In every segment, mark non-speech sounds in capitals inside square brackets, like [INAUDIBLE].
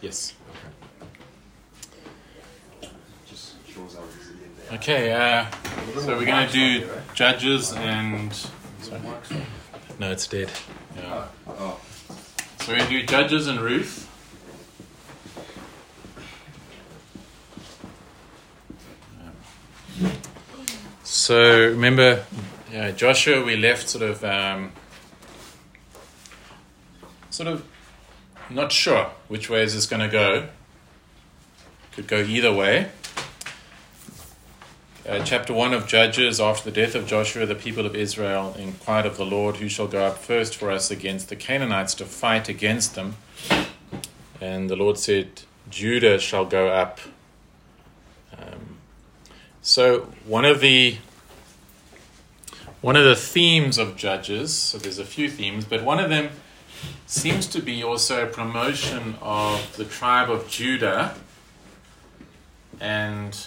Yes. Just shows how easy it is. Okay, uh, so we're going to do Judges and. Sorry. No, it's dead. Yeah. So we're going to do Judges and Ruth. So remember, yeah, Joshua, we left sort of, um, sort of not sure which way is this going to go. Could go either way. Uh, chapter 1 of Judges After the death of Joshua, the people of Israel inquired of the Lord, Who shall go up first for us against the Canaanites to fight against them? And the Lord said, Judah shall go up. Um, so, one of the one of the themes of Judges, so there's a few themes, but one of them seems to be also a promotion of the tribe of Judah and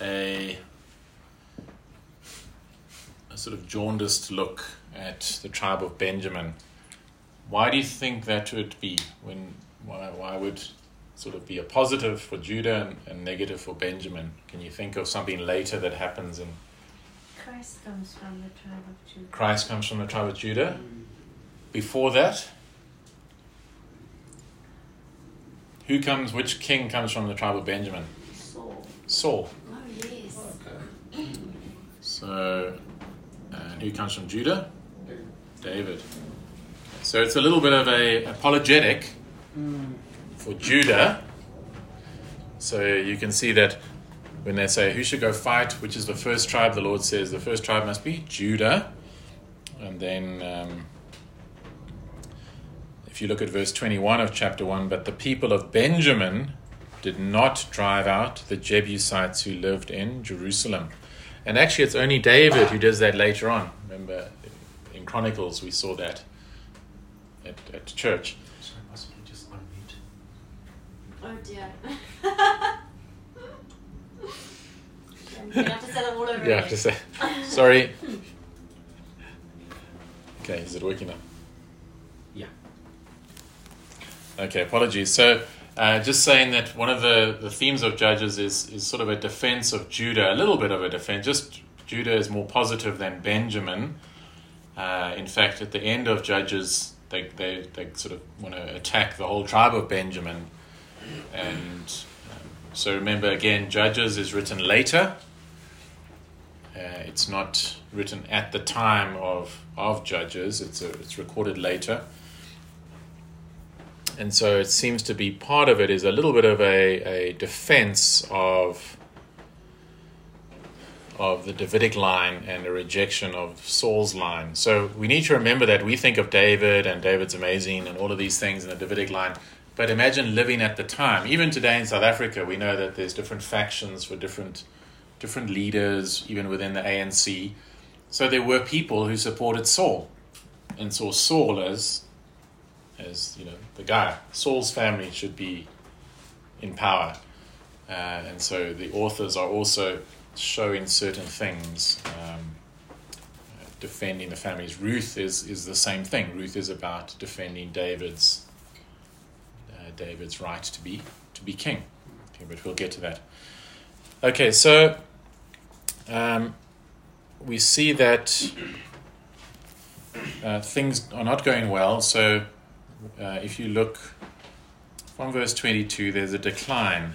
a, a sort of jaundiced look at the tribe of Benjamin. Why do you think that would be? When why, why would sort of be a positive for Judah and, and negative for Benjamin? Can you think of something later that happens in Christ comes from the tribe of Judah. Christ comes from the tribe of Judah? Mm. Before that, who comes? Which king comes from the tribe of Benjamin? Saul. Saul. Oh yes. okay. So, and who comes from Judah? David. So it's a little bit of a apologetic for Judah. So you can see that when they say who should go fight, which is the first tribe, the Lord says the first tribe must be Judah. And then um, if you look at verse 21 of chapter 1, but the people of Benjamin did not drive out the Jebusites who lived in Jerusalem. And actually, it's only David who does that later on. Remember, in Chronicles, we saw that at, at church. So must be just unmute. Oh dear. [LAUGHS] You're have to say them all over Yeah, again. just say, sorry. [LAUGHS] Okay, is it working now? Yeah. Okay, apologies. So, uh, just saying that one of the, the themes of Judges is, is sort of a defense of Judah, a little bit of a defense. Just Judah is more positive than Benjamin. Uh, in fact, at the end of Judges, they, they, they sort of want to attack the whole tribe of Benjamin. And um, so remember, again, Judges is written later. Uh, it's not written at the time of, of Judges, it's, a, it's recorded later. And so it seems to be part of it is a little bit of a, a defense of of the Davidic line and a rejection of Saul's line. So we need to remember that we think of David and David's amazing and all of these things in the Davidic line. But imagine living at the time. Even today in South Africa, we know that there's different factions for different different leaders, even within the ANC. So there were people who supported Saul and saw Saul as as you know the guy. Saul's family should be in power, uh, and so the authors are also showing certain things, um, defending the families. Ruth is is the same thing. Ruth is about defending David's uh, David's right to be to be king. Okay, but we'll get to that. Okay, so um, we see that uh, things are not going well. So uh, if you look from verse 22, there's a decline.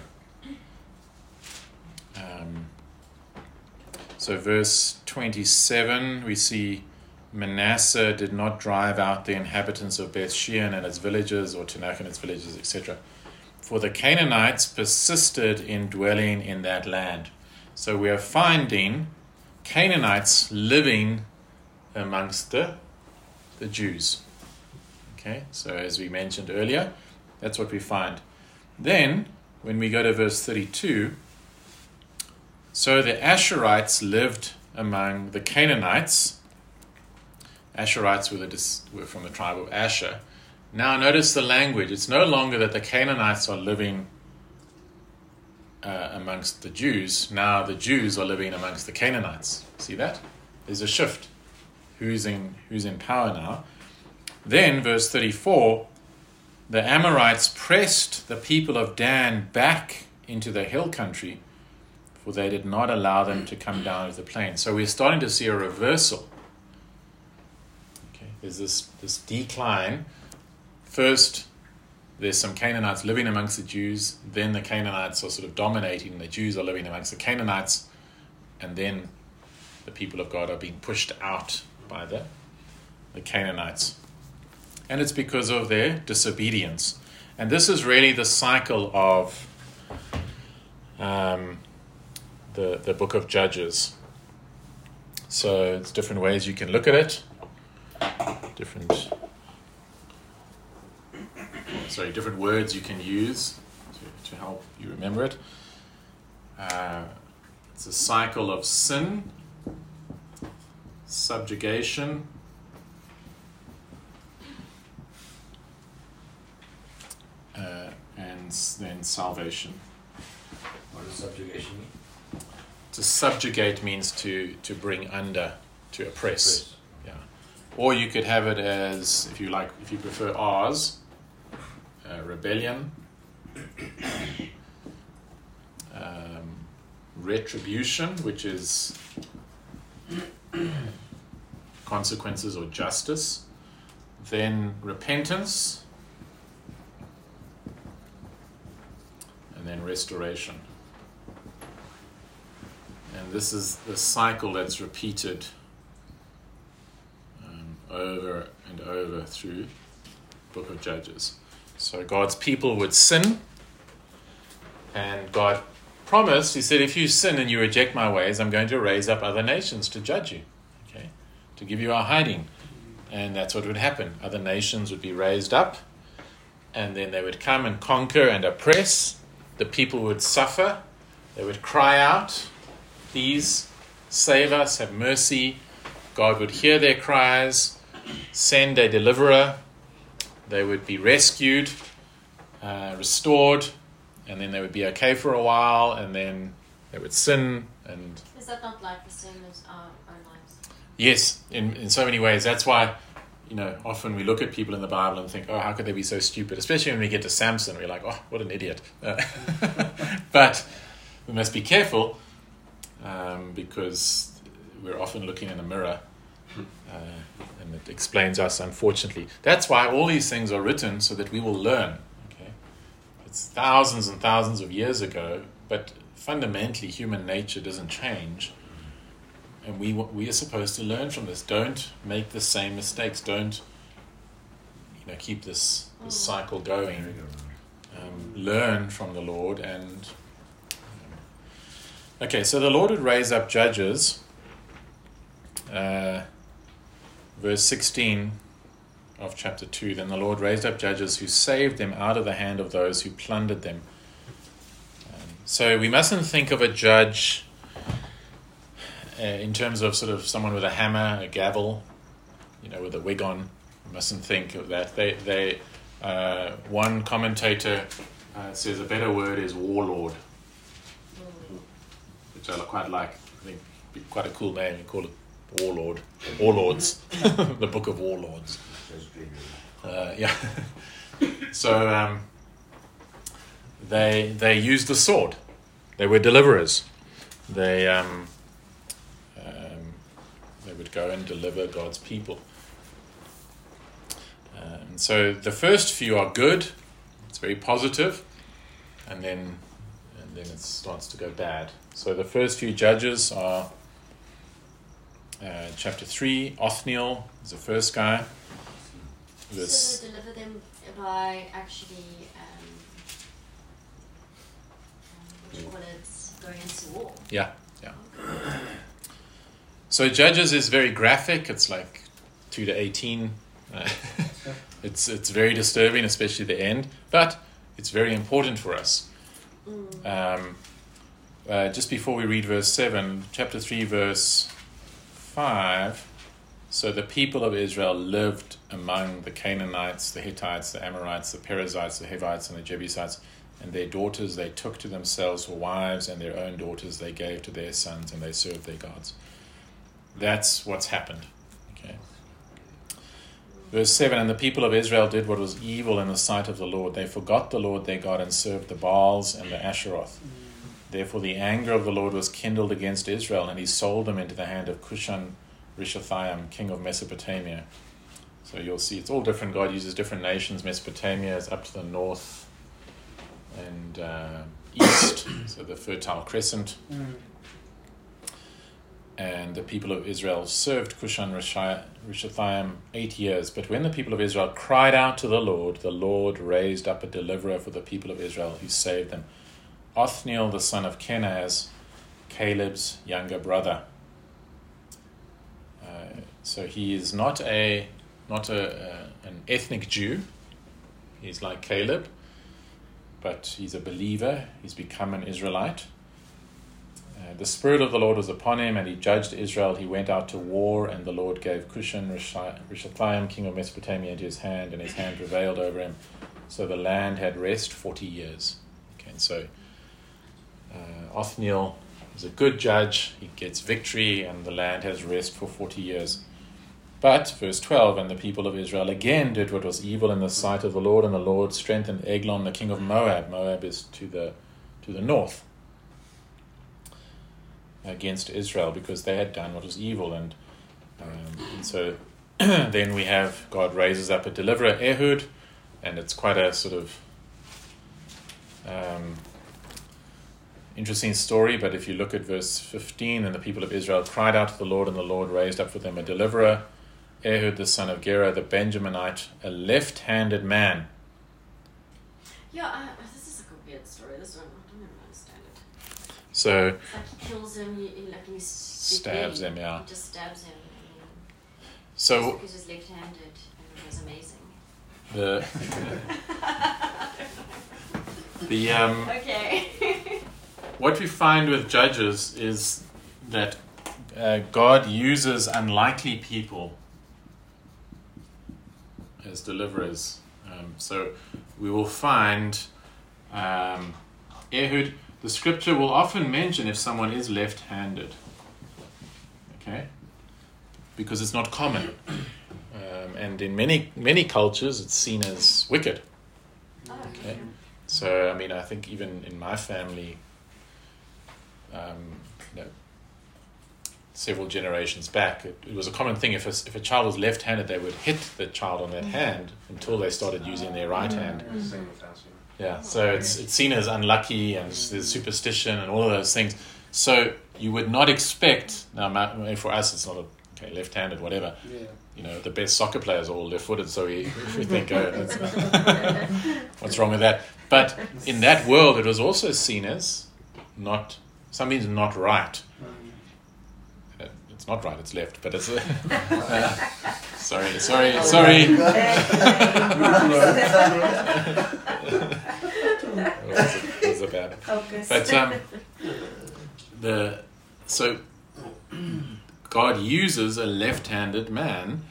Um, so, verse 27, we see Manasseh did not drive out the inhabitants of Beth Shean and its villages, or Taanach and its villages, etc. For the Canaanites persisted in dwelling in that land. So, we are finding Canaanites living amongst the, the Jews. Okay, so as we mentioned earlier, that's what we find. Then, when we go to verse 32, so the Asherites lived among the Canaanites. Asherites were, the, were from the tribe of Asher. Now, notice the language. It's no longer that the Canaanites are living uh, amongst the Jews. Now, the Jews are living amongst the Canaanites. See that? There's a shift. Who's in, who's in power now? Then, verse 34 the Amorites pressed the people of Dan back into the hill country, for they did not allow them to come down to the plain. So we're starting to see a reversal. Okay, there's this, this decline. First, there's some Canaanites living amongst the Jews, then the Canaanites are sort of dominating, the Jews are living amongst the Canaanites, and then the people of God are being pushed out by the, the Canaanites. And it's because of their disobedience. And this is really the cycle of um, the, the book of Judges. So it's different ways you can look at it, different sorry, different words you can use to, to help you remember it. Uh, it's a cycle of sin, subjugation, uh, and then salvation. What does subjugation mean? To subjugate means to, to bring under, to oppress. Yeah. Or you could have it as, if you like, if you prefer ours, uh, rebellion, um, retribution, which is consequences or justice, then repentance, and then restoration. And this is the cycle that's repeated um, over and over through Book of Judges. So God's people would sin, and God promised, He said, if you sin and you reject my ways, I'm going to raise up other nations to judge you, okay, to give you a hiding. And that's what would happen. Other nations would be raised up, and then they would come and conquer and oppress. The people would suffer. They would cry out, Please save us, have mercy. God would hear their cries, send a deliverer. They would be rescued, uh, restored, and then they would be okay for a while, and then they would sin. And Is that not like the same as our own lives? yes, in, in so many ways. That's why, you know, often we look at people in the Bible and think, oh, how could they be so stupid? Especially when we get to Samson, we're like, oh, what an idiot. Uh, [LAUGHS] but we must be careful um, because we're often looking in a mirror. Uh, and it explains us, unfortunately. That's why all these things are written so that we will learn. Okay, it's thousands and thousands of years ago, but fundamentally, human nature doesn't change, and we we are supposed to learn from this. Don't make the same mistakes. Don't you know keep this, this cycle going. Um, learn from the Lord and. um, Okay, so the Lord would raise up judges. Uh, verse 16 of chapter 2 Then the Lord raised up judges who saved them out of the hand of those who plundered them. Um, so we mustn't think of a judge uh, in terms of sort of someone with a hammer, a gavel, you know, with a wig on. We mustn't think of that. They, they, uh, one commentator uh, says a better word is warlord, which I quite like. I think be quite a cool name. You call it warlord, warlords, [LAUGHS] the book of warlords. Uh, yeah. [LAUGHS] so um, they they used the sword. They were deliverers. They um, they would go and deliver God's people. Uh, and so the first few are good. It's very positive, and then and then it starts to go bad. So the first few judges are. Uh, chapter 3, Othniel is the first guy. Verse, So deliver them by actually, um, um, what you call it, going into war. Yeah, yeah. So Judges is very graphic. It's like two to eighteen. Uh, [LAUGHS] it's it's very disturbing, especially the end. But it's very important for us. Um, uh, just before we read verse seven, chapter three, verse five. So the people of Israel lived among the Canaanites, the Hittites, the Amorites, the Perizzites, the Hivites, and the Jebusites, and their daughters they took to themselves for wives, and their own daughters they gave to their sons, and they served their gods. That's what's happened. Okay. Verse 7 And the people of Israel did what was evil in the sight of the Lord. They forgot the Lord their God and served the Baals and the Asheroth. Therefore, the anger of the Lord was kindled against Israel, and he sold them into the hand of Cushan Rishathaim, king of Mesopotamia. So you'll see it's all different. God uses different nations. Mesopotamia is up to the north and uh, east, [COUGHS] so the Fertile Crescent. Mm. And the people of Israel served Cushan Rishathaim eight years. But when the people of Israel cried out to the Lord, the Lord raised up a deliverer for the people of Israel who saved them. Othniel, the son of Kenaz, Caleb's younger brother. Uh, so he is not a not a, a, an ethnic Jew. He's like Caleb, but he's a believer. He's become an Israelite. The Spirit of the Lord was upon him, and he judged Israel. He went out to war, and the Lord gave Cushan Rishathaim, king of Mesopotamia, into his hand, and his hand prevailed over him. So the land had rest 40 years. Okay, and so uh, Othniel is a good judge. He gets victory, and the land has rest for 40 years. But, verse 12, and the people of Israel again did what was evil in the sight of the Lord, and the Lord strengthened Eglon, the king of Moab. Moab is to the, to the north against Israel because they had done what was evil. And, um, and so [CLEARS THROAT] then we have God raises up a deliverer, Ehud, and it's quite a sort of um, interesting story. But if you look at verse 15, and the people of Israel cried out to the Lord, and the Lord raised up for them a deliverer, Ehud the son of Gera, the Benjaminite, a left handed man. Yeah, I, this is like a weird story. This one, I don't even understand it. So It's like he kills him, he, he, like he Stabs him, yeah. He just stabs him. And, so because he's left-handed, and it was amazing. the [LAUGHS] the um, okay. [LAUGHS] what we find with judges is that uh, God uses unlikely people as deliverers. Um, so we will find um, Ehud. The scripture will often mention if someone is left-handed. Okay, because it's not common, um, and in many many cultures it's seen as wicked. Okay. So, I mean, I think even in my family, um, you know, several generations back, it, it was a common thing. If a, if a child was left handed, they would hit the child on that hand until they started using their right hand. Yeah, same with us, yeah. Yeah, so it's, it's seen as unlucky and there's superstition and all of those things. So you would not expect, now for us it's not a, okay, left handed, whatever. Yeah. You know, the best soccer players are all left footed, so we, we think, oh, [LAUGHS] that's, [LAUGHS] what's wrong with that? But in that world, it was also seen as not, something's not right. Um, Uh, It's not right, it's left, but it's. [LAUGHS] Uh, sorry, sorry, sorry. It was a- it was a bad. Focus. But um, the so God uses a left-handed man.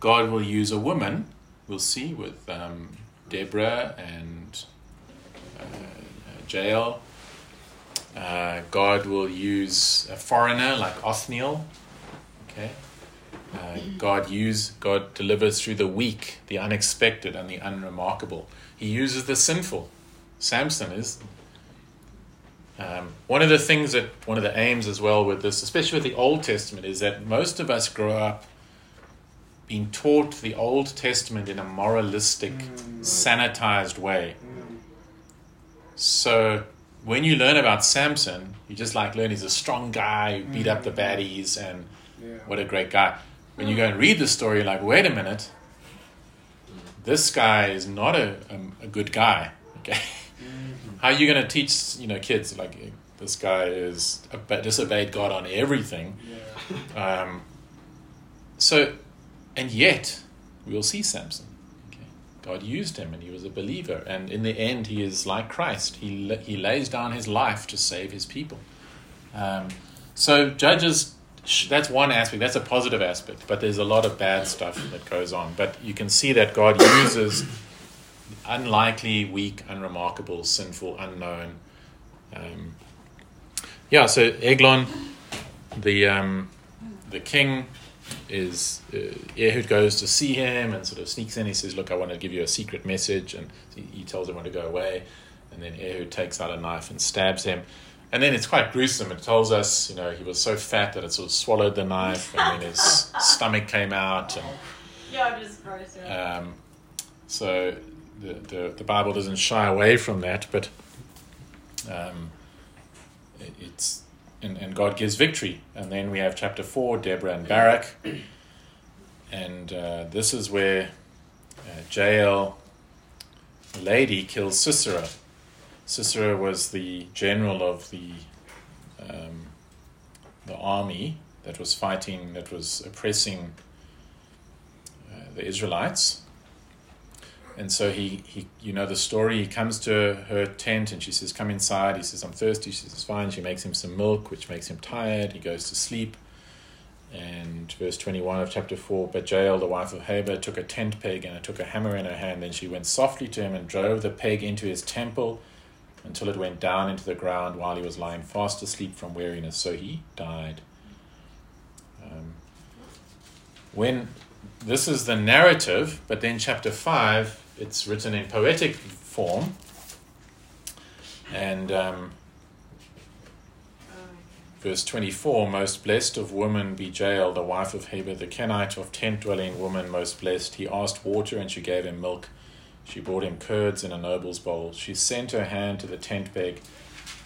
God will use a woman. We'll see with um, Deborah and uh, Jael. Uh, God will use a foreigner like Othniel. Okay. Uh, God use God delivers through the weak, the unexpected, and the unremarkable. He uses the sinful. Samson is um, one of the things that one of the aims as well with this, especially with the Old Testament, is that most of us grow up being taught the Old Testament in a moralistic, Mm. sanitized way. mm, So when you learn about Samson, you just like learn he's a strong guy who beat up the baddies and yeah. what a great guy. When you go and read the story, you're like, wait a minute, this guy is not a, a, a good guy. [LAUGHS] Okay. How are you going to teach you know kids like this guy is disobeyed God on everything? Yeah. [LAUGHS] Um, so, and yet we'll see Samson. Okay, God used him, and he was a believer, and in the end, he is like Christ. He he lays down his life to save his people. Um, so judges. That's one aspect. That's a positive aspect, but there's a lot of bad stuff that goes on. But you can see that God uses unlikely, weak, unremarkable, sinful, unknown. Um, yeah, so Eglon, the um, the king, is uh, Ehud goes to see him and sort of sneaks in. He says, "Look, I want to give you a secret message," and he, tells everyone to go away. And then Ehud takes out a knife and stabs him. And then it's quite gruesome. It tells us, you know, he was so fat that it sort of swallowed the knife, and then his [LAUGHS] stomach came out. And, Yeah, just gross. Yeah. um, so the, the the Bible doesn't shy away from that, but um, it- it's and, and God gives victory. And then we have chapter four, Deborah and Barak, and uh, this is where uh, Jael, lady, kills Sisera. Sisera was the general of the um, the army that was fighting, that was oppressing uh, the Israelites. And so he, he, you know the story. He comes to her tent and she says, "Come inside." He says, "I'm thirsty." She says, "It's fine." She makes him some milk, which makes him tired. He goes to sleep. And verse 21 of chapter 4 But Jael, the wife of Heber, took a tent peg and took a hammer in her hand. Then she went softly to him and drove the peg into his temple until it went down into the ground while he was lying fast asleep from weariness. So he died. Um, when this is the narrative, but then chapter 5, it's written in poetic form. And um, verse 24 Most blessed of women be Jael, the wife of Heber the Kenite, of tent dwelling woman, most blessed. He asked water, and she gave him milk. She brought him curds in a noble's bowl. She sent her hand to the tent peg,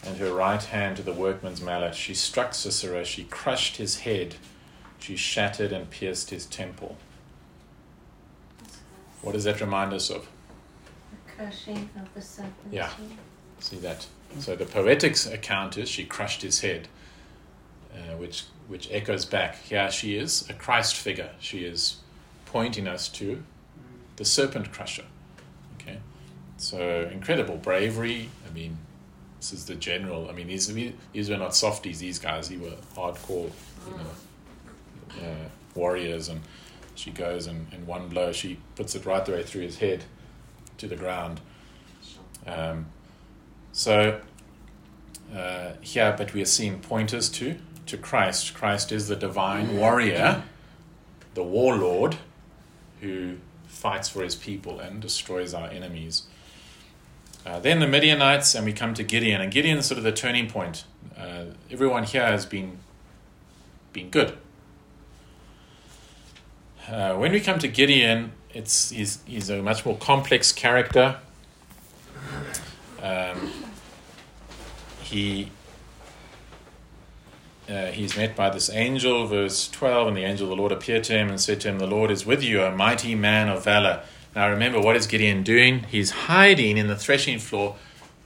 and her right hand to the workman's mallet. She struck Sisera, she crushed his head, she shattered and pierced his temple. What does that remind us of? The crushing of the serpent. Yeah. See that? So the poetic account is she crushed his head, uh, which which echoes back. Here she is, a Christ figure. She is pointing us to the serpent crusher. Okay, so incredible bravery. I mean, this is the general. I mean, these these were not softies. These guys, they were hardcore, you know, uh, warriors. And she goes and in one blow, she puts it right the way through his head to the ground. Um, so uh, here, but we are seeing pointers to to Christ. Christ is the divine warrior, the warlord, who fights for his people and destroys our enemies. Uh, then the Midianites, and we come to Gideon, and Gideon is sort of the turning point. Uh, everyone here has been been good. Uh, when we come to Gideon, it's he's, he's a much more complex character. Um, he uh, he's met by this angel, verse 12, and the angel of the Lord appeared to him and said to him, The Lord is with you, a mighty man of valor. Now remember, what is Gideon doing? He's hiding in the threshing floor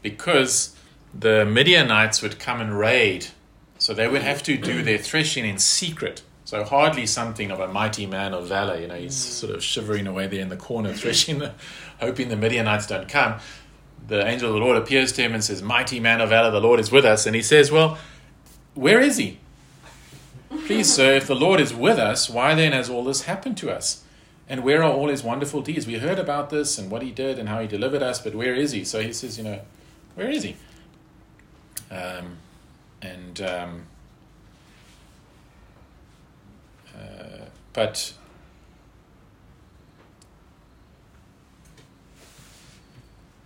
because the Midianites would come and raid. So they would have to do their threshing in secret. So hardly something of a mighty man of valor. You know, he's sort of shivering away there in the corner, [LAUGHS] threshing, the, hoping the Midianites don't come. The angel of the Lord appears to him and says, Mighty man of valor, the Lord is with us. And he says, Well, where is he? [LAUGHS] Please, sir, if the Lord is with us, why then has all this happened to us? And where are all his wonderful deeds? We heard about this and what he did and how he delivered us, but where is he? So he says, you know, where is he? Um, and um, uh, but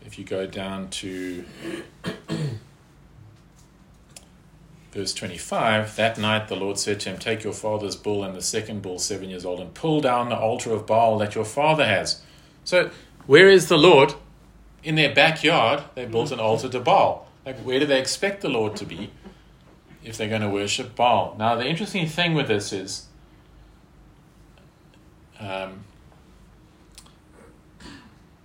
if you go down to [COUGHS] verse 25 that night the lord said to him take your father's bull and the second bull seven years old and pull down the altar of baal that your father has so where is the lord? In their backyard they built an altar to baal. Like where do they expect the lord to be if they're going to worship baal? Now the interesting thing with this is um,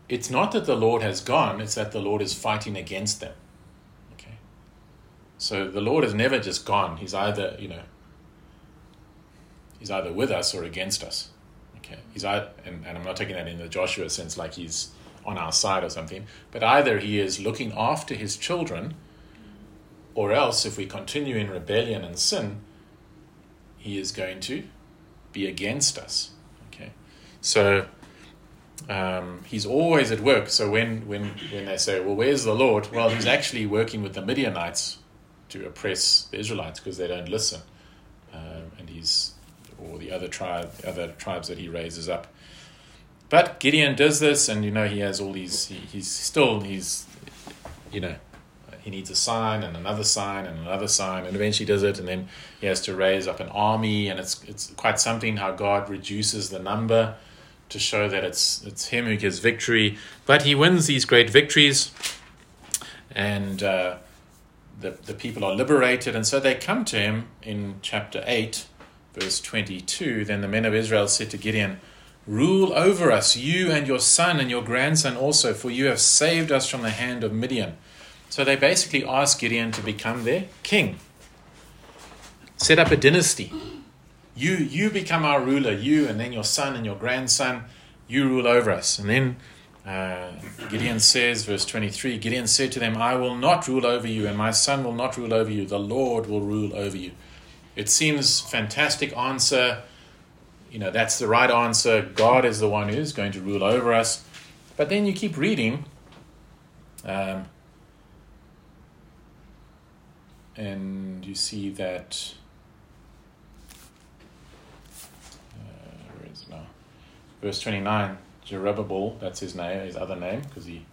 it's not that the lord has gone it's that the lord is fighting against them okay so the Lord has never just gone. He's either, you know, he's either with us or against us. Okay. He's either, and, and I'm not taking that in the Joshua sense like he's on our side or something, but either he is looking after his children, or else if we continue in rebellion and sin, he is going to be against us. So um, he's always at work. So when, when, when they say, well, where's the Lord? Well, he's actually working with the Midianites to oppress the Israelites because they don't listen. Um, and he's or the other tribe, other tribes that he raises up. But Gideon does this, and you know he has all these. He, he's still he's, you know, he needs a sign and another sign and another sign, and eventually does it, and then he has to raise up an army, and it's it's quite something how God reduces the number to show that it's it's him who gives victory. But he wins these great victories, and uh, the the people are liberated, and so they come to him in chapter eight, verse twenty two. Then the men of Israel said to Gideon. Rule over us, you and your son and your grandson also, for you have saved us from the hand of Midian. So they basically ask Gideon to become their king. Set up a dynasty. You, you become our ruler, you and then your son and your grandson, you rule over us. And then uh, Gideon says, verse 23 Gideon said to them, I will not rule over you, and my son will not rule over you. The Lord will rule over you. It seems fantastic answer you know, that's the right answer. God is the one who is going to rule over us. But then you keep reading, um, and you see that. Uh, where is it now? Verse 29, Jerubbaal, that's his name, his other name, because he,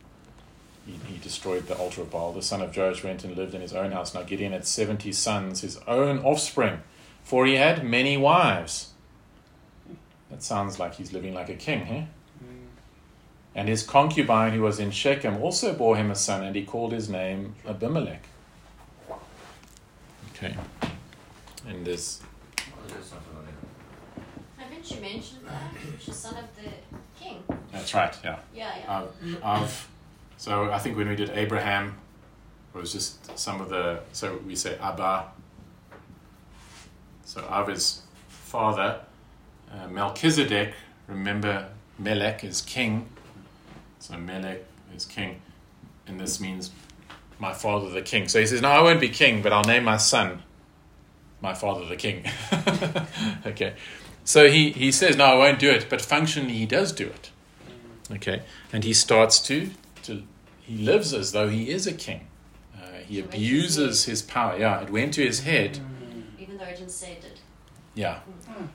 he, he destroyed the altar of Baal. The son of Joash went and lived in his own house. Now Gideon had 70 sons, his own offspring, for he had many wives. That sounds like he's living like a king, eh? And his concubine, who was in Shechem, also bore him a son, and he called his name Abimelech. Okay. And this. You mentioned that? He's the son of the king. That's right, yeah. Yeah, yeah. Of, of, so I think when we did Abraham, it was just some of the. So we say Abba. So of his father, uh, Melchizedek, remember Melech is king. So Melech is king. And this means my father the king. So he says, No, I won't be king, but I'll name my son my father the king. [LAUGHS] okay. So he, he says, No, I won't do it, but functionally he does do it. Okay. And he starts to, to he lives as though he is a king. Uh, he abuses his power. Yeah, it went to his head. Even though it didn't say it did. Yeah.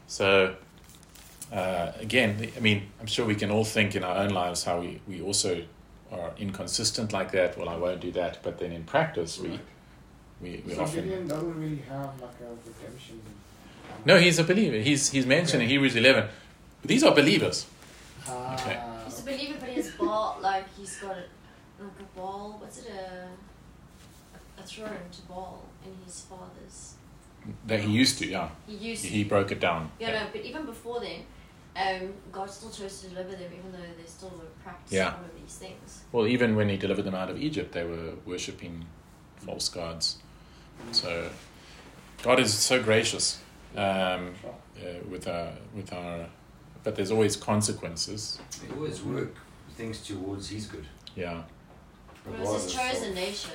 So uh, again, I mean, I'm sure we can all think in our own lives how we, we also are inconsistent like that. Well, I won't do that. But then in practice, we we, we so often. Gideon doesn't really have like a redemption. No, he's a believer. He's he's mentioned in Hebrews 11. These are believers. Ah, Okay. He's a believer, but he's bought like, he's got a, like a Baal, what's it, a, a throne to Baal in his father's. That he used to, yeah. He used to. He broke it down. Yeah, no, but even before then, um, God still chose to deliver them, even though they still were practicing Yeah. all of these things. Well, even when he delivered them out of Egypt, they were worshipping false gods. So, God is so gracious um, uh, with our with our, but there's always consequences. They always work things towards his good. Yeah, It was his chosen nation,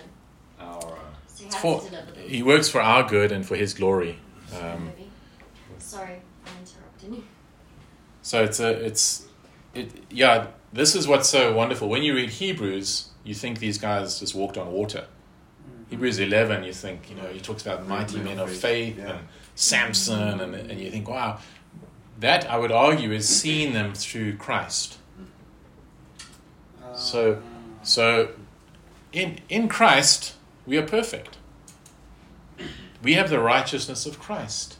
Our, uh, so he has for, to deliver them. he works for our good and for his glory. Um, Sorry, I interrupted you. So it's a it's it yeah. This is what's so wonderful. When you read Hebrews, you think these guys just walked on water. Hebrews eleven, you think you know he talks about mighty men of faith Yeah. and Samson, and and you think wow, that I would argue is seeing them through Christ. So- So in in Christ we are perfect. We have the righteousness of Christ.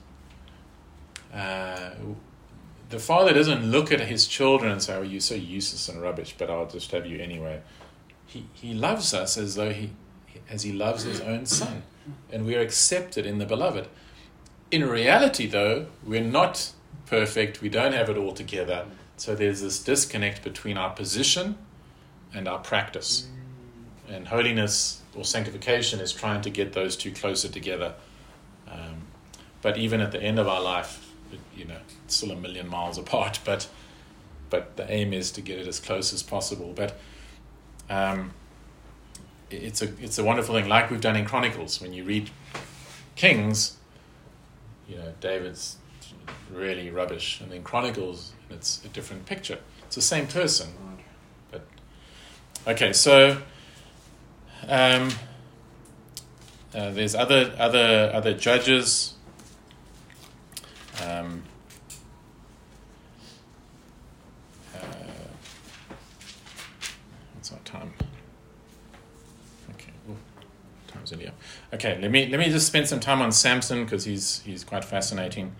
Uh, the father doesn't look at his children and say, "Oh, you're so useless and rubbish," but I'll just have you anyway. He he loves us as though he as he loves his own son, and we are accepted in the beloved. In reality, though, we're not perfect. We don't have it all together. So there's this disconnect between our position and our practice. And holiness or sanctification is trying to get those two closer together. Um, but even at the end of our life, it, you know, it's still a million miles apart. [LAUGHS] But but the aim is to get it as close as possible. But um, it's a it's a wonderful thing, like we've done in Chronicles. When you read Kings, you know, David's really rubbish, and then Chronicles, it's a different picture. It's the same person, but okay. So um, uh, there's other other other judges. Um, comes Eliab. Okay, let me let me just spend some time on Samson because he's he's quite fascinating.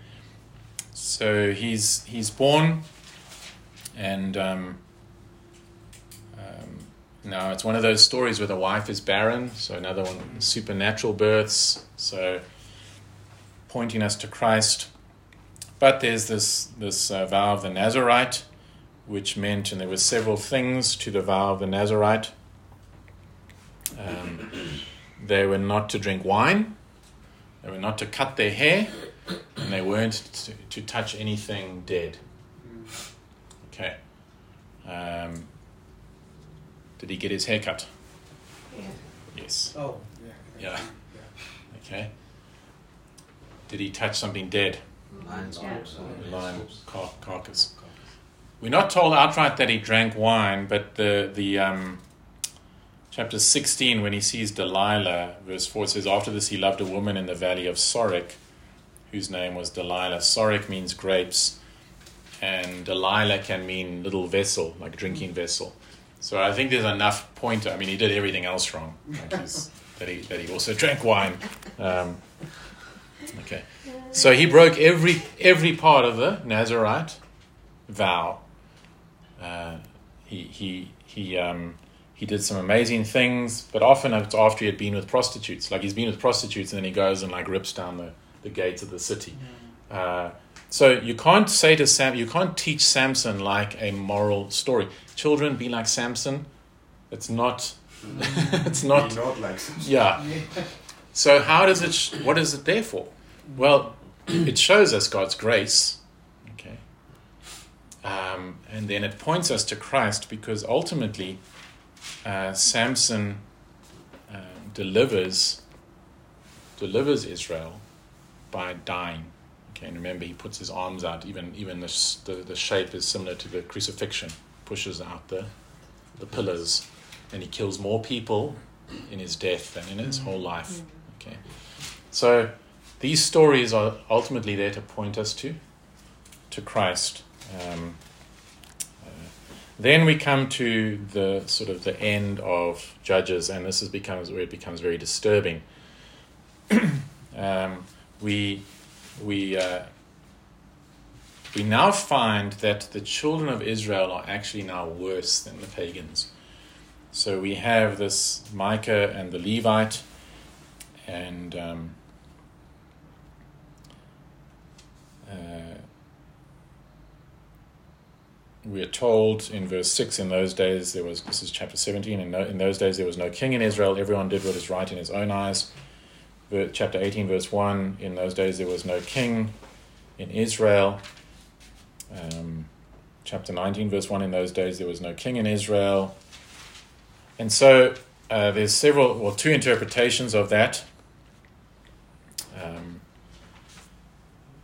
So he's he's born, and um, um, now it's one of those stories where the wife is barren. So another one, supernatural births. So pointing us to Christ. But there's this this uh, vow of the Nazarite, which meant, and there were several things to the vow of the Nazarite. Um, they were not to drink wine, they were not to cut their hair, and they weren't to, to touch anything dead. Okay. Um, did he get his hair cut? Yeah. Yes. Oh, yeah. Yeah. Okay. Did he touch something dead? Lion's corpse, lion car- carcass. We're not told outright that he drank wine, but the the um, chapter sixteen, when he sees Delilah, verse four says, "After this, he loved a woman in the valley of Sorek, whose name was Delilah." Sorek means grapes, and Delilah can mean little vessel, like drinking vessel. So I think there's enough pointer. I mean, he did everything else wrong. Like [LAUGHS] that he that he also drank wine. Um, okay, so he broke every every part of the Nazarite vow. Uh, he he he um, he did some amazing things, but often it's after he had been with prostitutes. Like he's been with prostitutes, and then he goes and like rips down the, the gates of the city. Uh, so you can't say to Sam, you can't teach Samson like a moral story. Children, be like Samson. It's not. [LAUGHS] it's not. Be not like some- Yeah. So how does it? Sh- what is it there for? Well, it shows us God's grace. Okay. Um, and then it points us to Christ because ultimately, uh, Samson uh, delivers delivers Israel by dying. Okay, and remember he puts his arms out. Even even the the, the shape is similar to the crucifixion. Pushes out the the pillars, and he kills more people in his death than in his whole life. Okay, so these stories are ultimately there to point us to to Christ. Um, then we come to the sort of the end of Judges, and this is becomes where it becomes very disturbing. [CLEARS THROAT] um, we we uh, we now find that the children of Israel are actually now worse than the pagans. So we have this Micah and the Levite, and um, we are told in verse 6 in those days there was this is chapter 17 in, no, in those days there was no king in israel. Everyone did what is right in his own eyes. Ver- chapter 18 verse 1 in those days there was no king in israel. Um, chapter 19 verse 1 in those days there was no king in israel. And so uh, there's several well two interpretations of that. Um,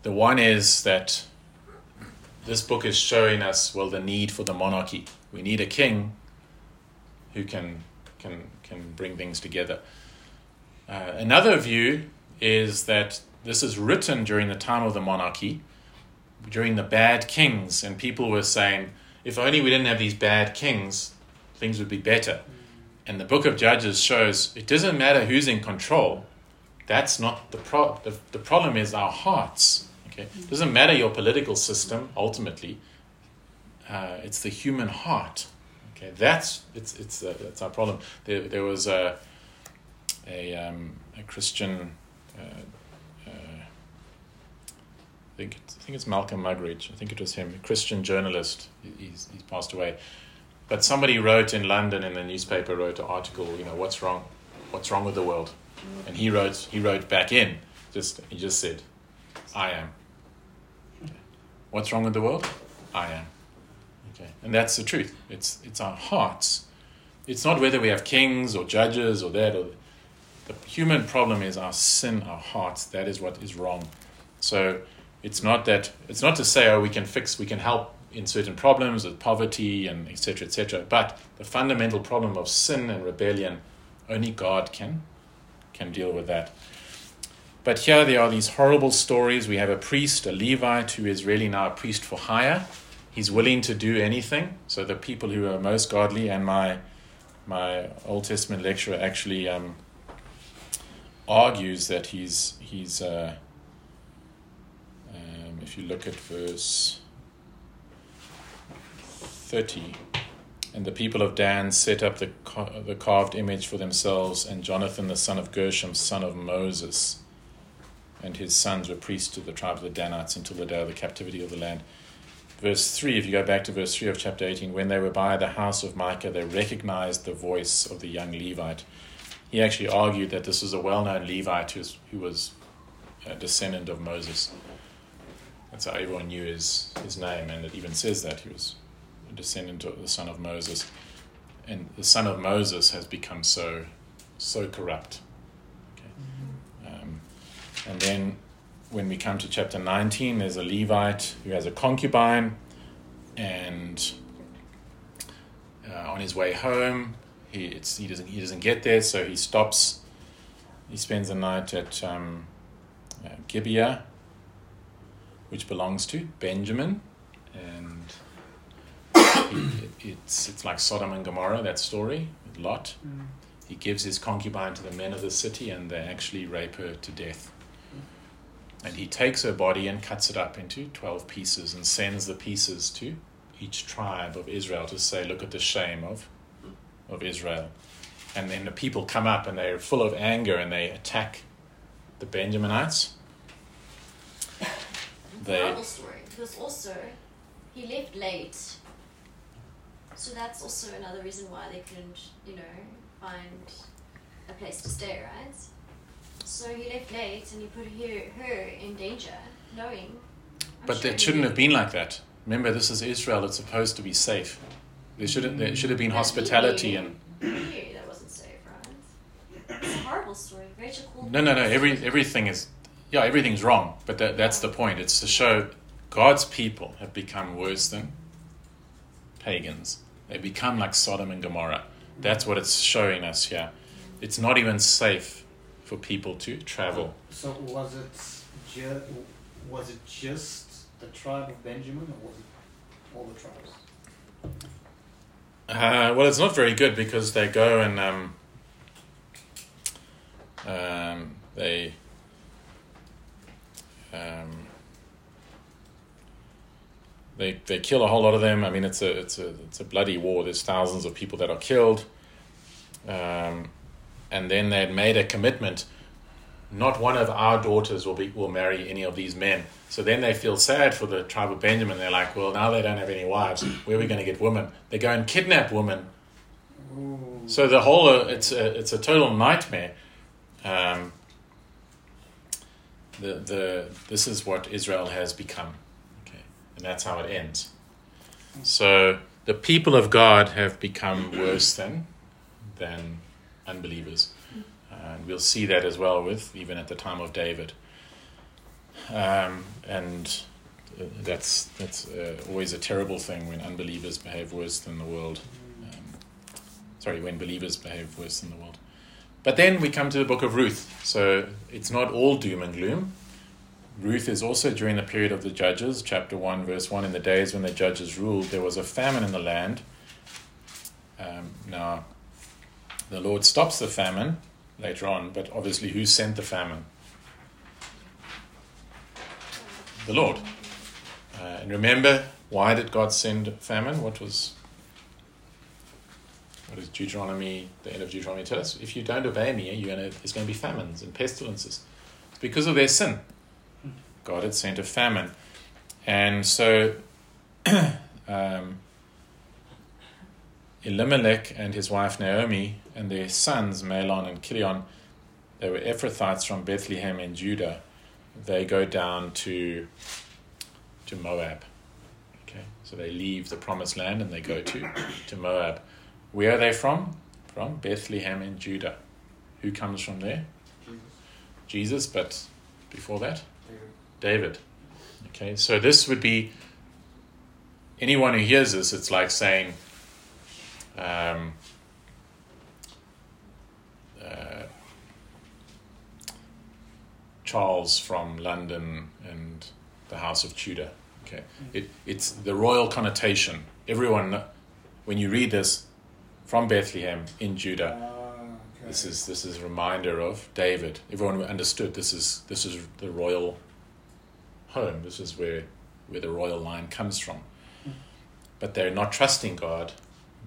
the one is that this book is showing us well the need for the monarchy. We need a king who can can can bring things together. Uh, another view is that this is written during the time of the monarchy, during the bad kings, and people were saying, if only we didn't have these bad kings, things would be better. And the book of Judges shows it doesn't matter who's in control. That's not the pro. The, the problem is our hearts. Okay, it doesn't matter your political system. Ultimately, uh, it's the human heart. Okay, that's it's it's uh, that's our problem. There there was a a um, a Christian. Uh, uh, I think it's, I think it's Malcolm Muggeridge. I think it was him, a Christian journalist. He- He's he's passed away. But somebody wrote in London in the newspaper wrote an article. You know what's wrong, what's wrong with the world, and he wrote he wrote back in. Just he just said, I am. What's wrong with the world? I am. Okay, and that's the truth. It's it's our hearts. It's not whether we have kings or judges or that. Or the human problem is our sin, our hearts. That is what is wrong. So it's not that. It's not to say oh we can fix, we can help in certain problems with poverty and etc. etc. But the fundamental problem of sin and rebellion, only God can can deal with that. But here there are these horrible stories. We have a priest, a Levite, who is really now a priest for hire. He's willing to do anything. So the people who are most godly, and my my Old Testament lecturer actually um, argues that he's he's. Uh, um, if you look at verse thirty, and the people of Dan set up the the carved image for themselves, and Jonathan the son of Gershom, son of Moses, and his sons were priests to the tribe of the Danites until the day of the captivity of the land. Verse 3, if you go back to verse 3 of chapter 18, when they were by the house of Micah, they recognized the voice of the young Levite. He actually argued that this was a well known Levite who was a descendant of Moses. That's how everyone knew his, his name, and it even says that he was a descendant of the son of Moses. And the son of Moses has become so, so corrupt. And then when we come to chapter 19, there's a Levite who has a concubine, and uh, on his way home, he, it's, he, doesn't, he doesn't get there, so he stops. He spends the night at um, uh, Gibeah, which belongs to Benjamin, and he, it's, it's like Sodom and Gomorrah, that story, with Lot. Mm. He gives his concubine to the men of the city, and they actually rape her to death. And he takes her body and cuts it up into 12 pieces and sends the pieces to each tribe of Israel to say, Look at the shame of, of Israel. And then the people come up and they're full of anger and they attack the Benjaminites. They, Horrible story. Because also, he left late. So that's also another reason why they couldn't, you know, find a place to stay, right? So he left late and he put her, her in danger, knowing. I'm but sure it shouldn't knew. have been like that. Remember, this is Israel. It's supposed to be safe. There should have, there should have been But hospitality and that wasn't safe, right? It's a horrible story. Rachel called No, no, no. Every everything is, yeah, everything's wrong. But that, that's the point. It's to show God's people have become worse than pagans. They become like Sodom and Gomorrah. That's what it's showing us here. It's not even safe for people to travel. So was it ju- was it just the tribe of Benjamin, or was it all the tribes? Uh, well, it's not very good because they go and um, um, they um, they they kill a whole lot of them. I mean, it's a it's a it's a bloody war. There's thousands of people that are killed, um, and then they had made a commitment. Not one of our daughters will be will marry any of these men. So then they feel sad for the tribe of Benjamin. They're like, well, now they don't have any wives. Where are we going to get women? They go and kidnap women so the whole uh, it's a it's a total nightmare. Um, the the this is what Israel has become, okay, and that's how it ends. So the people of God have become worse than than unbelievers, and we'll see that as well with even at the time of David. Um, and uh, that's that's uh, always a terrible thing when unbelievers behave worse than the world. Um, sorry, when believers behave worse than the world. But then we come to the book of Ruth. So it's not all doom and gloom. Ruth is also during the period of the judges, chapter 1, verse 1. In the days when the judges ruled, there was a famine in the land. Um, now, the Lord stops the famine later on, but obviously, who sent the famine? The Lord. Uh, and remember, why did God send famine? What was what does Deuteronomy, the end of Deuteronomy tell us? If you don't obey me, you're gonna, there's going to be famines and pestilences. It's because of their sin. God had sent a famine. And so [CLEARS THROAT] um, Elimelech and his wife Naomi and their sons, Mahlon and Chilion, they were Ephrathites from Bethlehem in Judah. They go down to, to Moab. Okay, so they leave the promised land and they go to, to Moab. Where are they from? From Bethlehem in Judah. Who comes from there? Jesus, Jesus but before that? David. Okay, so this would be anyone who hears this, it's like saying, um, Charles from London and the House of Tudor. Okay, it, it's the royal connotation. Everyone, when you read this, from Bethlehem in Judah, Ah, This is this is a reminder of David. Everyone understood this is this is the royal home. This is where where the royal line comes from. But they're not trusting God.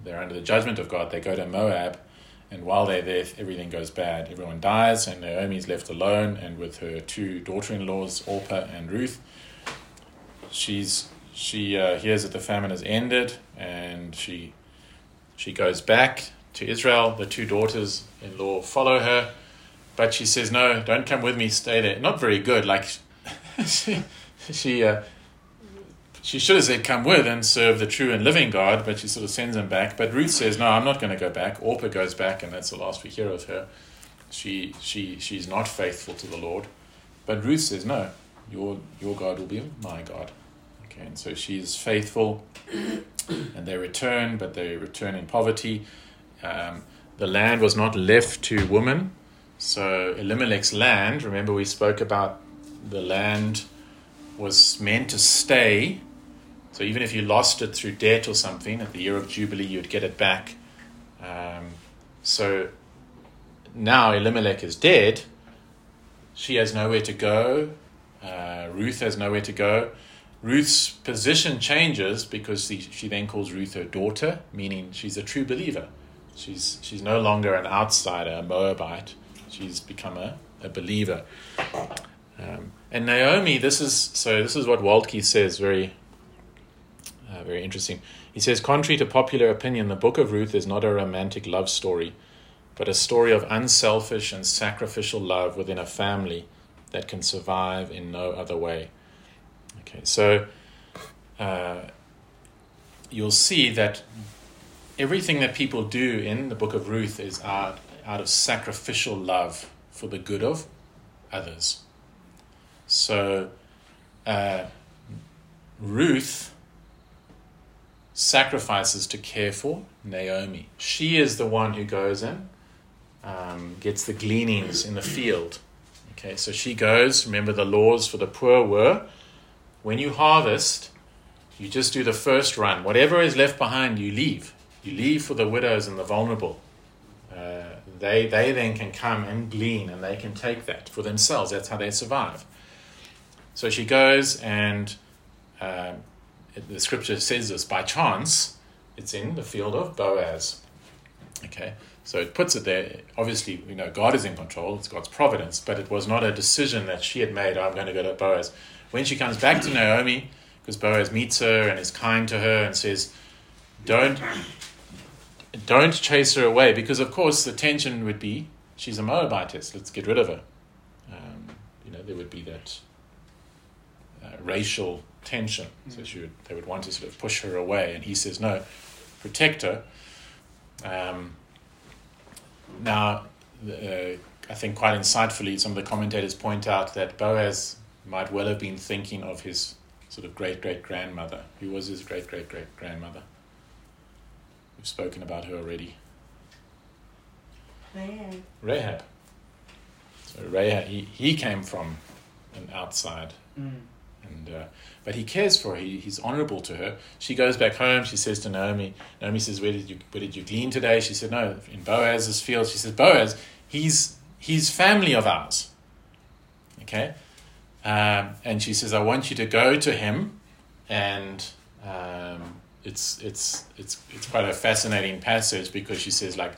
They're under the judgment of God. They go to Moab, and while they're there, everything goes bad. Everyone dies, and Naomi's left alone, and with her two daughter-in-laws, Orpah and Ruth. She's she uh, hears that the famine has ended, and she she goes back to Israel. The two daughters-in-law follow her, but she says, "No, don't come with me. Stay there." Not very good. Like [LAUGHS] she she. Uh, she should have said, Come with and serve the true and living God, but she sort of sends him back. But Ruth says, No, I'm not going to go back. Orpah goes back, and that's the last we hear of her. She, she, she's not faithful to the Lord. But Ruth says, No, your, your God will be my God. Okay, and so she's faithful, and they return, but they return in poverty. Um, the land was not left to woman. So Elimelech's land, remember we spoke about the land was meant to stay so even if you lost it through debt or something, at the year of Jubilee, you'd get it back. Um, so now Elimelech is dead. She has nowhere to go. Uh, Ruth has nowhere to go. Ruth's position changes because she, she then calls Ruth her daughter, meaning she's a true believer. She's, she's no longer an outsider, a Moabite. She's become a, a believer. Um, and Naomi, this is so. This is what Waltke says very uh, very interesting. He says, contrary to popular opinion, the book of Ruth is not a romantic love story, but a story of unselfish and sacrificial love within a family that can survive in no other way. Okay, so uh, you'll see that everything that people do in the book of Ruth is out, out of sacrificial love for the good of others. So, uh, Ruth sacrifices to care for Naomi. She is the one who goes in, um, gets the gleanings in the field. Okay, so she goes. Remember, the laws for the poor were when you harvest, you just do the first run. Whatever is left behind, you leave. You leave for the widows and the vulnerable. Uh, they, they then can come and glean and they can take that for themselves. That's how they survive. So she goes and uh, the scripture says this by chance, it's in the field of Boaz. Okay, so it puts it there. Obviously, you know God is in control, it's God's providence, but it was not a decision that she had made, I'm going to go to Boaz. When she comes back to Naomi, because Boaz meets her and is kind to her and says, Don't don't chase her away, because of course the tension would be she's a Moabitess, let's get rid of her. Um, you know, there would be that uh, racial tension. Mm. So she would, they would want to sort of push her away, and he says, no, protect her. Um, now, uh, I think quite insightfully, some of the commentators point out that Boaz might well have been thinking of his sort of great great grandmother. Who was his great great great grandmother? We've spoken about her already. Rahab. Rahab. So Rahab, he, he came from an outside. Mm. And, uh, but he cares for her. He, he's honorable to her. She goes back home. She says to Naomi, Naomi says, where did you, where did you glean today? She said, no, in Boaz's field. She says, Boaz, he's, he's family of ours. Okay? Um, and she says, I want you to go to him. And um, it's, it's, it's, it's quite a fascinating passage because she says, like,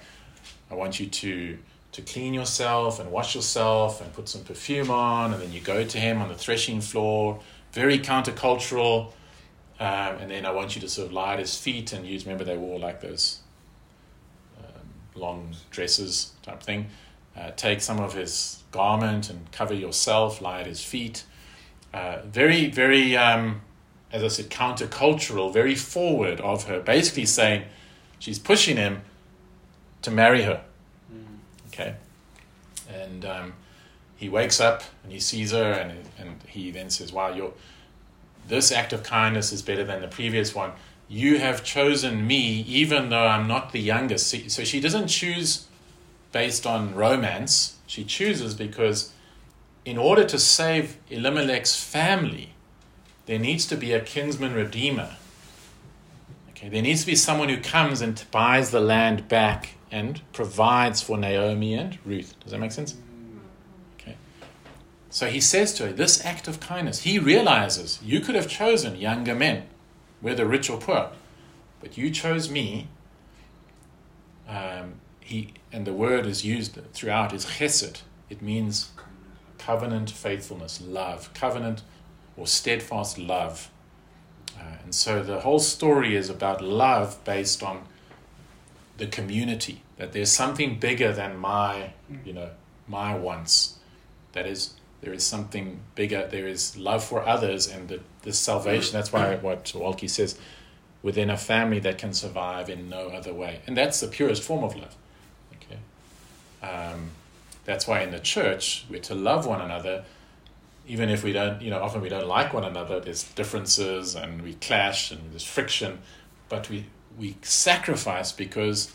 I want you to to clean yourself and wash yourself and put some perfume on, and then you go to him on the threshing floor very countercultural. Um, and then I want you to sort of lie at his feet and use, remember, they wore like those um, long dresses type thing. Uh, take some of his garment and cover yourself, lie at his feet. Uh, very, very, um, as I said, countercultural, very forward of her, basically saying she's pushing him to marry her. Mm. Okay? And um, he wakes up and he sees her and, and he then says, Wow, you this act of kindness is better than the previous one. You have chosen me even though I'm not the youngest. So she doesn't choose based on romance. She chooses because in order to save Elimelech's family, there needs to be a kinsman redeemer. Okay, there needs to be someone who comes and buys the land back and provides for Naomi and Ruth. Does that make sense? So he says to her, This act of kindness, he realizes you could have chosen younger men, whether rich or poor, but you chose me. Um, he and the word is used throughout is chesed. It means covenant faithfulness, love, covenant or steadfast love. Uh, and so the whole story is about love based on the community. That there's something bigger than my, you know, my wants. That is, there is something bigger. There is love for others, and the, the salvation. That's why what Waltke says, within a family that can survive in no other way, and that's the purest form of love. Okay, um, that's why in the church we're to love one another even if we don't, you know, often we don't like one another, there's differences and we clash and there's friction, but we, we sacrifice because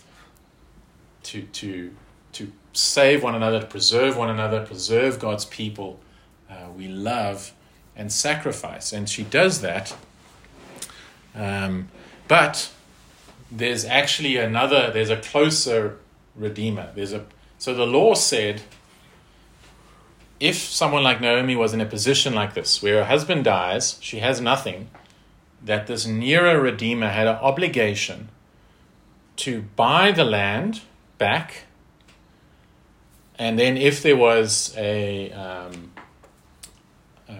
to, to, to save one another, to preserve one another, preserve God's people, uh, we love and sacrifice. And she does that. Um, but there's actually another, there's a closer redeemer. There's a, so the law said, if someone like Naomi was in a position like this, where her husband dies, she has nothing, that this nearer Redeemer had an obligation to buy the land back, and then if there was a, um, uh,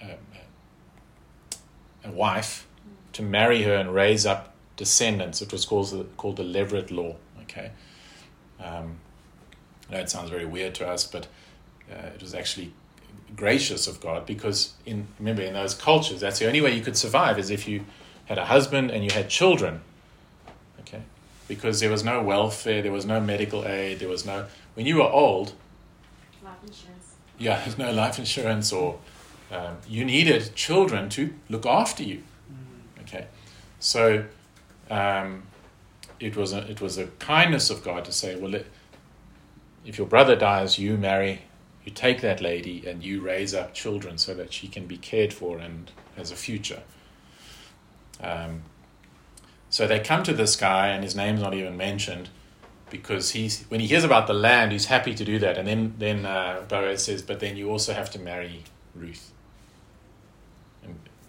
a, a, wife, to marry her and raise up descendants. It was called called the Levirate law. Okay, um, I know it sounds very weird to us, but uh, it was actually gracious of God because in remember in those cultures that's the only way you could survive is if you had a husband and you had children. Okay, because there was no welfare, there was no medical aid, there was no when you were old. Life insurance. Yeah, there's [LAUGHS] no life insurance or um, you needed children to look after you. Okay, so um, it was a it was a kindness of God to say, well, if your brother dies, you marry you take that lady and you raise up children so that she can be cared for and has a future. Um, so they come to this guy, and his name's not even mentioned because he's when he hears about the land, he's happy to do that. And then then uh, Boaz says, "But then you also have to marry Ruth."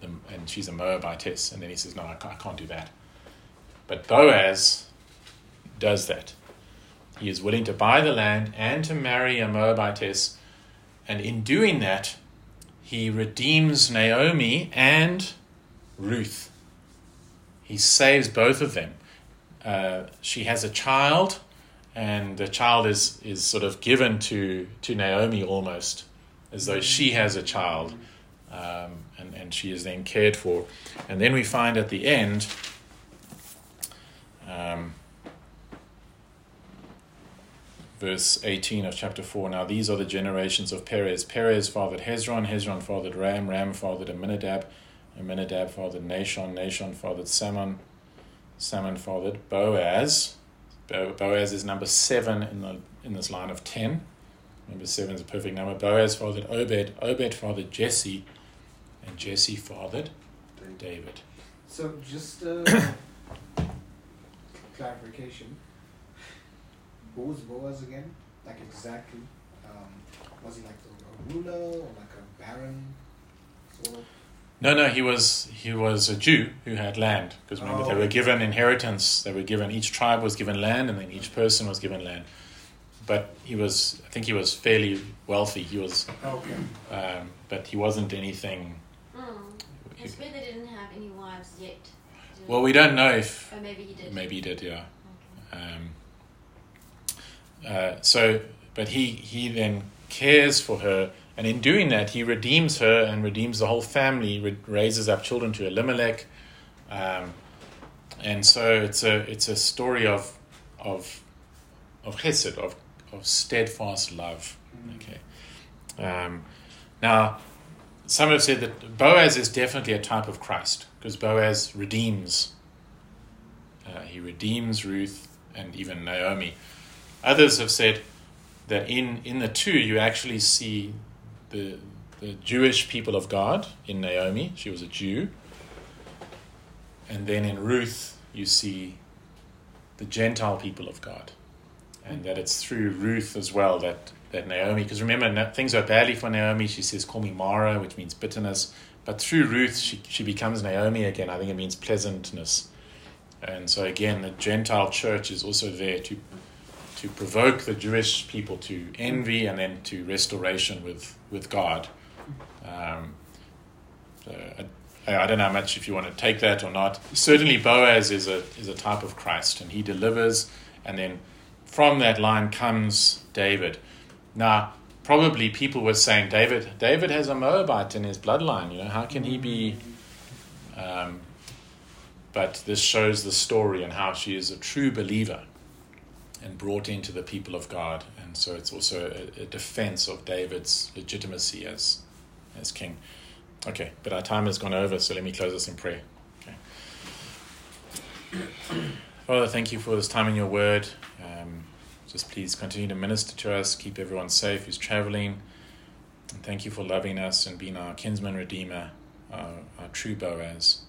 And, and she's a Moabitess, and then he says, "No, I can't, I can't do that." But Boaz does that. He is willing to buy the land and to marry a Moabitess and in doing that, he redeems Naomi and Ruth. He saves both of them. Uh, she has a child, and the child is, is sort of given to, to Naomi almost, as though she has a child, um, and, and she is then cared for. And then we find at the end, um, verse 18 of chapter 4. Now these are the generations of Perez. Perez fathered Hezron, Hezron fathered Ram, Ram fathered Amminadab, Amminadab fathered Nahshon, Nahshon fathered Salmon, Salmon fathered Boaz. Boaz is number seven in the in this line of ten. Number seven is a perfect number. Boaz fathered Obed, Obed fathered Jesse, and Jesse fathered David. So just uh, [COUGHS] clarification. Who was Boaz again? Like exactly? Um, was he like a, ruler or like a baron? Sort of? No, no, he was he was a Jew who had land because remember oh, they were given inheritance. They were given each tribe was given land, and then each person was given land. But he was, I think, he was fairly wealthy. He was, okay, um, but he wasn't anything. Mm. It's weird they didn't have any wives yet. Well, we don't know if. Or maybe he did. Maybe he did, yeah. Okay. Um, uh, so, but he he then cares for her, and in doing that, he redeems her and redeems the whole family. Re- raises up children to Elimelech, um, and so it's a it's a story of of of chesed of of steadfast love. Okay. Um, now, some have said that Boaz is definitely a type of Christ because Boaz redeems. Uh, he redeems Ruth and even Naomi. Others have said that in, in the two, you actually see the, the Jewish people of God in Naomi. She was a Jew. And then in Ruth, you see the Gentile people of God. and that it's through Ruth as well that, that Naomi, because remember, things are badly for Naomi. She says, Call me Mara, which means bitterness. But through Ruth, she, she becomes Naomi again. I think it means pleasantness. And so, again, the Gentile church is also there to, to provoke the Jewish people to envy and then to restoration with, with God. Um, so I, I don't know how much if you want to take that or not. Certainly, Boaz is a, is a type of Christ, and he delivers, and then from that line comes David. Now, probably people were saying David David has a Moabite in his bloodline. You know, how can he be? Um, but this shows the story and how she is a true believer and brought into the people of God, and so it's also a, a defense of David's legitimacy as as king. Okay, but our time has gone over, so let me close this in prayer. Okay. [CLEARS THROAT] Father, thank you for this time in your word. Um, just please continue to minister to us, keep everyone safe who's traveling. And thank you for loving us and being our kinsman redeemer, our, our true Boaz.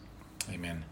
Amen.